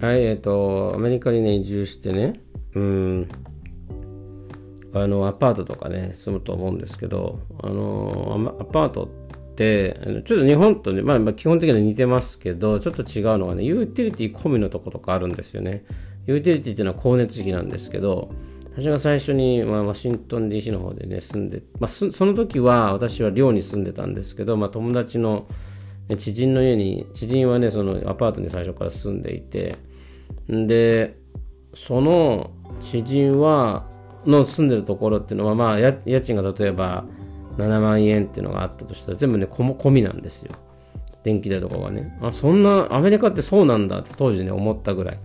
はい、えっ、ー、と、アメリカにね、移住してね、うん、あの、アパートとかね、住むと思うんですけど、あの、アパートって、ちょっと日本とね、まあ、基本的には似てますけど、ちょっと違うのがね、ユーティリティ込みのとことかあるんですよね。ユーティリティっていうのは光熱費なんですけど、私が最初に、まあ、ワシントン DC の方でね、住んで、まあ、その時は私は寮に住んでたんですけど、まあ、友達の知人の家に、知人はね、そのアパートに最初から住んでいて、で、その知人は、の住んでるところっていうのは、まあ、家賃が例えば7万円っていうのがあったとしたら、全部ね、込みなんですよ。電気代とかがね。あ、そんな、アメリカってそうなんだって当時ね、思ったぐらい。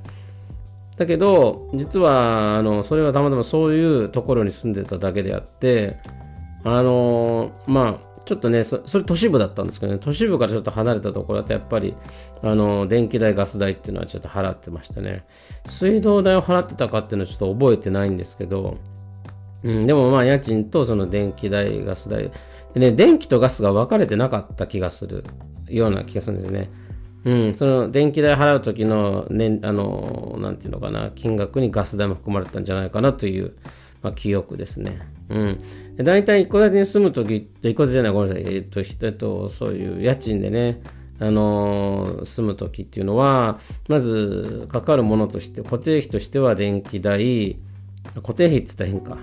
だけど、実は、あの、それはたまたまそういうところに住んでただけであって、あの、まあ、ちょっとねそ、それ都市部だったんですけどね、都市部からちょっと離れたところだとやっぱり、あの、電気代、ガス代っていうのはちょっと払ってましたね。水道代を払ってたかっていうのはちょっと覚えてないんですけど、うん、でもまあ家賃とその電気代、ガス代、でね、電気とガスが分かれてなかった気がするような気がするんですね。うん、その電気代払う時の、ね、あの、なんていうのかな、金額にガス代も含まれたんじゃないかなという、まあ、記憶ですね。うん。大体一戸建てに住むときって、一戸建てじゃない、ごめんなさい。えっと、えっと、そういう家賃でね、あのー、住むときっていうのは、まず、かかるものとして、固定費としては電気代、固定費って言ったら変か。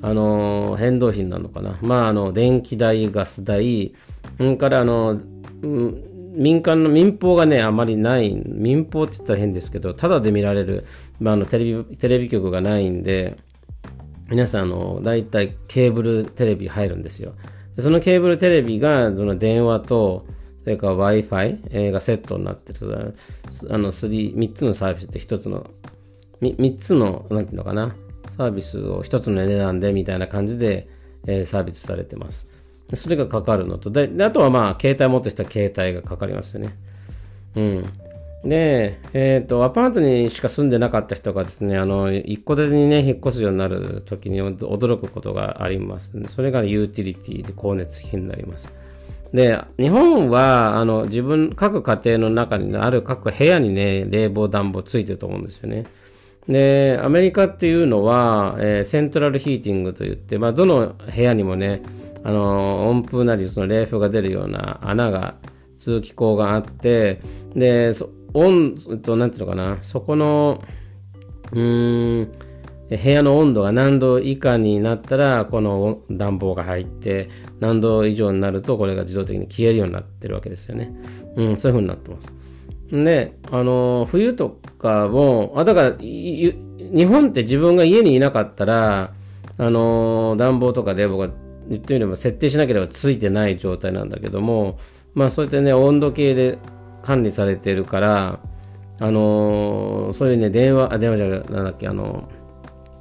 あの、変動費なのかな。まあ、あの、電気代、ガス代、うんから、あの、うん、民間の民放がね、あまりない、民放って言ったら変ですけど、ただで見られる、まあ、あのテレビ、テレビ局がないんで、皆さん、あの、大体ケーブルテレビ入るんですよ。そのケーブルテレビが、その電話と、それから Wi-Fi がセットになってる、あの、3、3つのサービスって1つの、3, つの、なんていうのかな、サービスを1つの値段でみたいな感じで、えー、サービスされてます。それがかかるのと、であとはまあ、携帯持ってきた携帯がかかりますよね。うん。で、えっ、ー、と、アパートにしか住んでなかった人がですね、あの、一戸建てにね、引っ越すようになる時に驚くことがあります、それがユーティリティで光熱費になります。で、日本は、あの、自分、各家庭の中にある各部屋にね、冷房暖房ついてると思うんですよね。で、アメリカっていうのは、えー、セントラルヒーティングといって、まあ、どの部屋にもね、あの、温風なり、その冷風が出るような穴が、通気口があって、で、温、と、なんていうのかな、そこの、うーん、部屋の温度が何度以下になったら、この暖房が入って、何度以上になると、これが自動的に消えるようになってるわけですよね。うん、そういう風になってます。で、あの、冬とかも、あ、だから、日本って自分が家にいなかったら、あの、暖房とか冷房が言ってみれば設定しなければついてない状態なんだけども、まあそうやってね、温度計で管理されてるから、あのー、そういうね、電話、あ、電話じゃなんだっけ、あの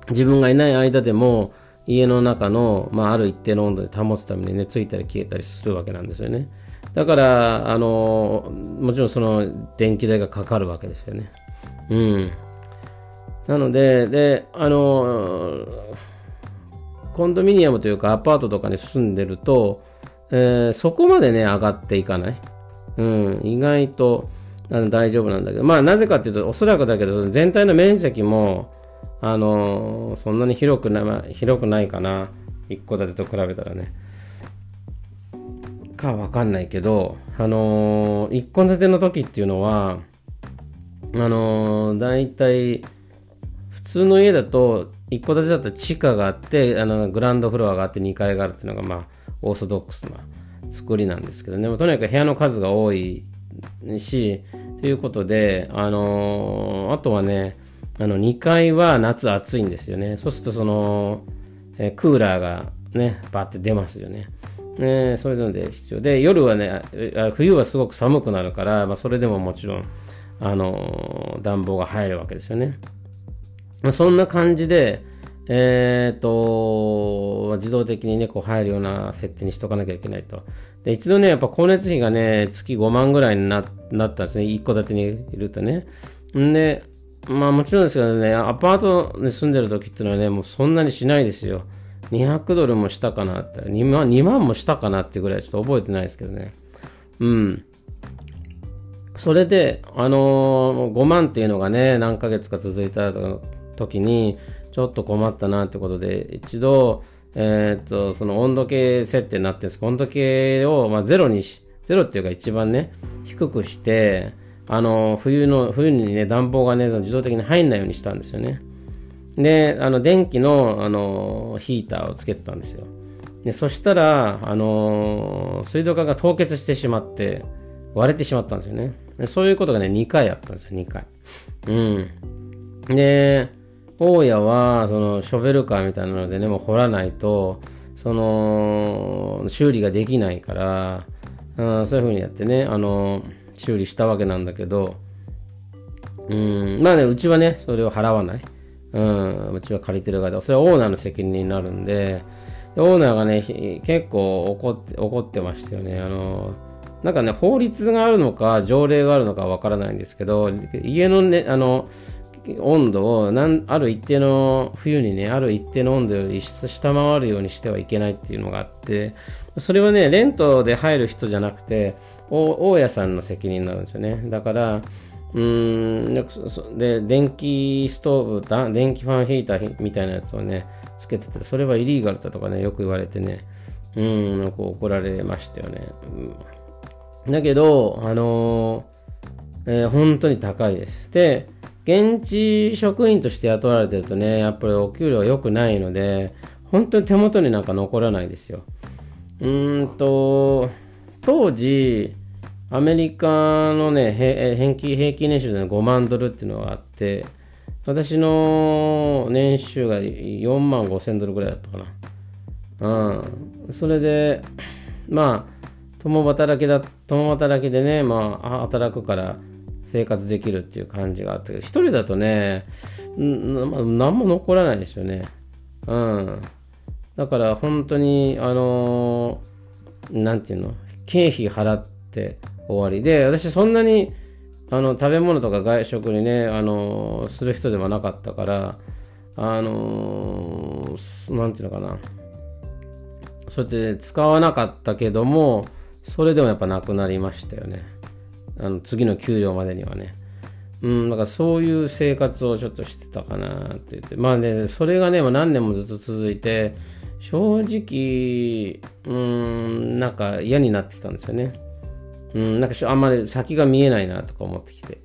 ー、自分がいない間でも、家の中の、まあ、ある一定の温度で保つためにね、ついたり消えたりするわけなんですよね。だから、あのー、もちろんその電気代がかかるわけですよね。うん。なので、で、あのコンドミニアムというかアパートとかに住んでると、えー、そこまでね、上がっていかない。うん、意外とあの大丈夫なんだけど、まあなぜかっていうと、おそらくだけど、全体の面積も、あのー、そんなに広くない、まあ、広くないかな。一戸建てと比べたらね。かわかんないけど、あのー、一戸建ての時っていうのは、あのー、大体、普通の家だと、一戸建てだと地下があって、あの、グランドフロアがあって2階があるっていうのが、まあ、オーソドックスな作りなんですけどね、とにかく部屋の数が多いし、ということで、あのー、あとはね、あの、2階は夏暑いんですよね。そうすると、その、え、クーラーがね、バーって出ますよね。ね、そういうので必要で、夜はね、冬はすごく寒くなるから、まあ、それでももちろん、あのー、暖房が入るわけですよね。まあ、そんな感じで、えっ、と、自動的にね、こう入るような設定にしとかなきゃいけないと。で、一度ね、やっぱ光熱費がね、月5万ぐらいになったんですね。一戸建てにいるとね。んで、まあもちろんですけどね、アパートに住んでる時っていうのはね、もうそんなにしないですよ。200ドルもしたかなって、2万 ,2 万もしたかなってぐらいちょっと覚えてないですけどね。うん。それで、あのー、5万っていうのがね、何ヶ月か続いた時に、ちょっと困ったなってことで、一度、えー、と、その温度計設定になってるんです温度計を、まあ、ゼロにし、ゼロっていうか一番ね、低くして、あの、冬の、冬にね、暖房がね、自動的に入んないようにしたんですよね。で、あの、電気の、あの、ヒーターをつけてたんですよ。で、そしたら、あの、水道管が凍結してしまって、割れてしまったんですよね。そういうことがね、2回あったんですよ、2回。うん。で、大家は、その、ショベルカーみたいなのでね、もう掘らないと、その、修理ができないから、うん、そういう風にやってね、あの、修理したわけなんだけど、うん、まあね、うちはね、それを払わない。うん、うちは借りてる側で、それはオーナーの責任になるんで、でオーナーがね、結構怒って、怒ってましたよね。あの、なんかね、法律があるのか、条例があるのかわからないんですけど、家のね、あの、温度をなんある一定の冬にねある一定の温度より下回るようにしてはいけないっていうのがあってそれはねレントで入る人じゃなくて大家さんの責任になるんですよね。だからうんで電気ストーブ電気ファンヒーターみたいなやつをねつけててそれはイリーガルだとかねよく言われてねうんこう怒られましたよね、うん、だけどあのー、えー、本当に高いです。で現地職員として雇われてるとね、やっぱりお給料良くないので、本当に手元になんか残らないですよ。うーんと、当時、アメリカのね、平均平均年収で5万ドルっていうのがあって、私の年収が4万5千ドルぐらいだったかな。うん。それで、まあ、共働きだ、共働きでね、まあ、働くから、生活できるっていう感じがあったけど、一人だとね、何も残らないですよね。うん。だから本当に、あのー、なんていうの、経費払って終わりで、私そんなに、あの、食べ物とか外食にね、あのー、する人ではなかったから、あのー、なんていうのかな。そうやって使わなかったけども、それでもやっぱなくなりましたよね。あの次の給料までにはね。うん、だからそういう生活をちょっとしてたかなって言って。まあね、それがね、何年もずっと続いて、正直、うん、なんか嫌になってきたんですよね。うん、なんかあんまり先が見えないなとか思ってきて。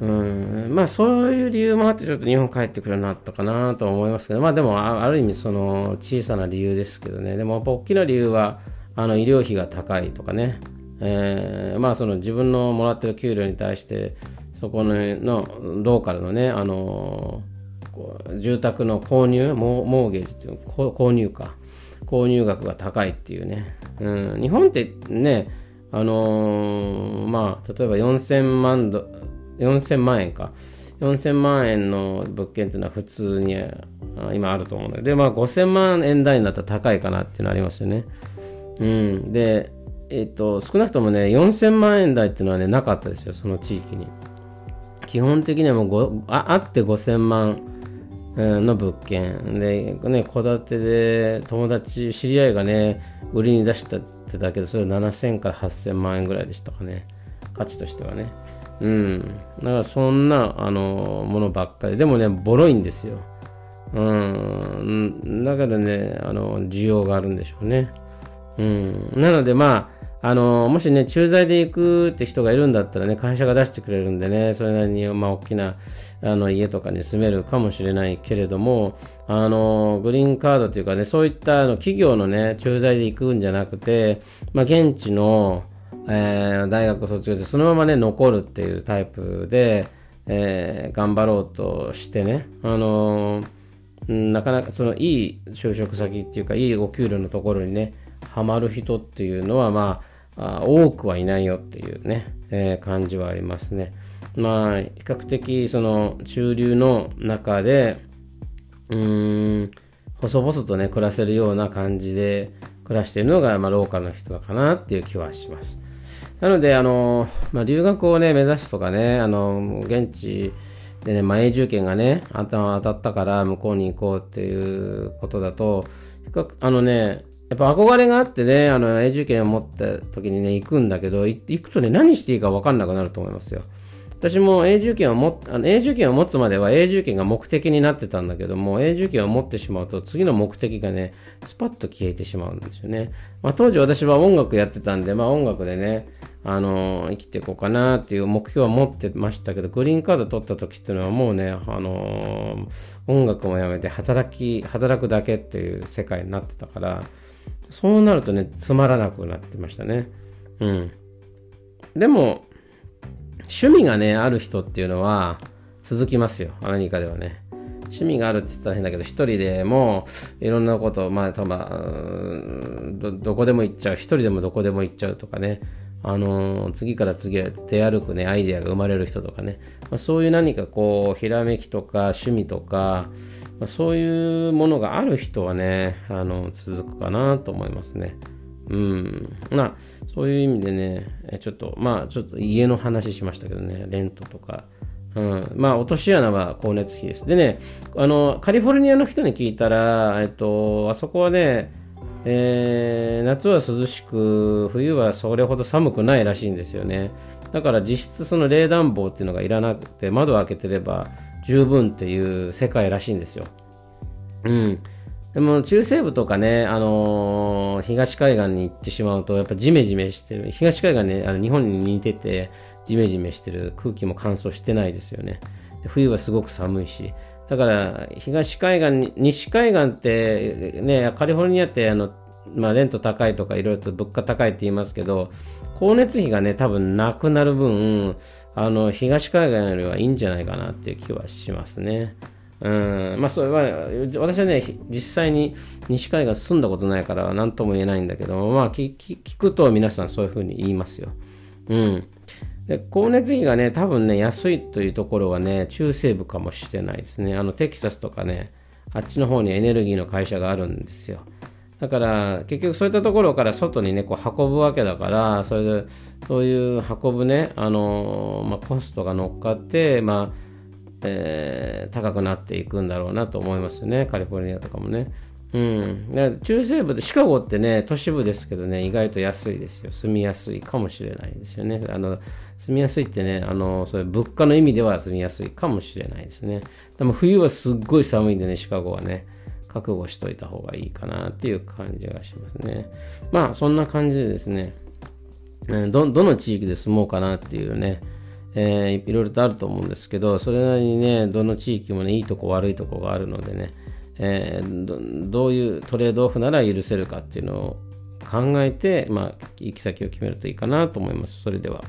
うん、まあそういう理由もあってちょっと日本帰ってくるようになったかなと思いますけど、まあでもある意味その小さな理由ですけどね。でも大きな理由は、あの医療費が高いとかね。えー、まあその自分のもらってる給料に対してそこののローカルのね、あのー、住宅の購入モーゲージっていう購入か。購入額が高いっていうね、うん、日本ってねあのー、まあ例えば4000万ド4000万円か。4000万円の物件っていうのは普通に今あると思うのででまあ5000万円台になったら高いかなっていうのありますよね。うん。でえっ、と、少なくともね、4000万円台っていうのはね、なかったですよ、その地域に。基本的にはもうああって5000万の物件で、ね、戸建てで友達、知り合いがね、売りに出したってだけど、それ7000から8000万円ぐらいでしたかね。価値としてはね。うん。だからそんな、あの、ものばっかり。でもね、ボロいんですよ。うん。だからね、あの、需要があるんでしょうね。うん。なのでまあ、あの、もしね、駐在で行くって人がいるんだったらね、会社が出してくれるんでね、それなりに、まあ、大きな、あの、家とかに住めるかもしれないけれども、あの、グリーンカードっていうかね、そういったあの企業のね、駐在で行くんじゃなくて、まあ、現地の、えー、大学を卒業して、そのままね、残るっていうタイプで、えー、頑張ろうとしてね、あのなかなかそのいい就職先っていうか、いいお給料のところにね、ハマる人っていうのは、まあ、あ多くはいないよっていうね、えー、感じはありますね。まあ、比較的その中流の中で、うーん、細々とね、暮らせるような感じで暮らしているのが、まあ、ローカルの人かなっていう気はします。なので、あの、まあ、留学をね、目指すとかね、あの、現地でね、まあ、永住権がね、当たったから向こうに行こうっていうことだと、あのね、やっぱ憧れがあってね、あの永住権を持った時にね、行くんだけど、行くとね、何していいか分かんなくなると思いますよ。私も永住権を持あの永住権を持つまでは永住権が目的になってたんだけども、永住権を持ってしまうと次の目的がね、スパッと消えてしまうんですよね。まあ、当時私は音楽やってたんで、まあ音楽でね、あの生きていこうかなっていう目標は持ってましたけど、グリーンカード取った時っていうのはもうね、あの音楽もやめて働き、働くだけっていう世界になってたから、そうなるとね、つまらなくなってましたね。うん。でも、趣味がね、ある人っていうのは続きますよ。何かではね。趣味があるって言ったら変だけど、一人でもいろんなこと、まあ、たまど、どこでも行っちゃう。一人でもどこでも行っちゃうとかね。あのー、次から次へ出歩くね、アイデアが生まれる人とかね。まあ、そういう何かこう、ひらめきとか趣味とか、まあ、そういうものがある人はね、あの、続くかなと思いますね。うん。まあ、そういう意味でね、ちょっと、まあ、ちょっと家の話しましたけどね、レントとか。うん。まあ、落とし穴は光熱費です。でね、あの、カリフォルニアの人に聞いたら、えっと、あそこはね、えー、夏は涼しく、冬はそれほど寒くないらしいんですよね。だから実質その冷暖房っていうのがいらなくて、窓を開けてれば十分っていう世界らしいんですよ。うん。でも中西部とかね、あのー、東海岸に行ってしまうと、やっぱジメジメしてる。東海岸ね、あの日本に似てて、ジメジメしてる。空気も乾燥してないですよね。で冬はすごく寒いし。だから、東海岸西海岸って、ね、カリフォルニアって、あの、まあ、レント高いとか、いろいろと物価高いって言いますけど、光熱費がね、多分なくなる分、あの、東海岸よりはいいんじゃないかなっていう気はしますね。うんまあ、それは私はね、実際に西海岸住んだことないから何とも言えないんだけど、まあ聞、聞くと皆さんそういうふうに言いますよ。うん。で、光熱費がね、多分ね、安いというところはね、中西部かもしれないですね。あの、テキサスとかね、あっちの方にエネルギーの会社があるんですよ。だから、結局そういったところから外にね、こう運ぶわけだから、それで、そういう運ぶね、あのまあ、コストが乗っかって、まあ、えー、高くなっていくんだろうなと思いますよね、カリフォルニアとかもね。うん、中西部で、シカゴってね、都市部ですけどね、意外と安いですよ。住みやすいかもしれないですよね。あの住みやすいってね、あのそういう物価の意味では住みやすいかもしれないですね。でも冬はすっごい寒いんでね、シカゴはね、覚悟しといた方がいいかなっていう感じがしますね。まあ、そんな感じでですね、ど、どの地域で住もうかなっていうね、えー、いろいろとあると思うんですけど、それなりにね、どの地域もね、いいとこ悪いとこがあるのでね、えー、どどういうトレードオフなら許せるかっていうのを考えて、まあ、行き先を決めるといいかなと思います。それでは。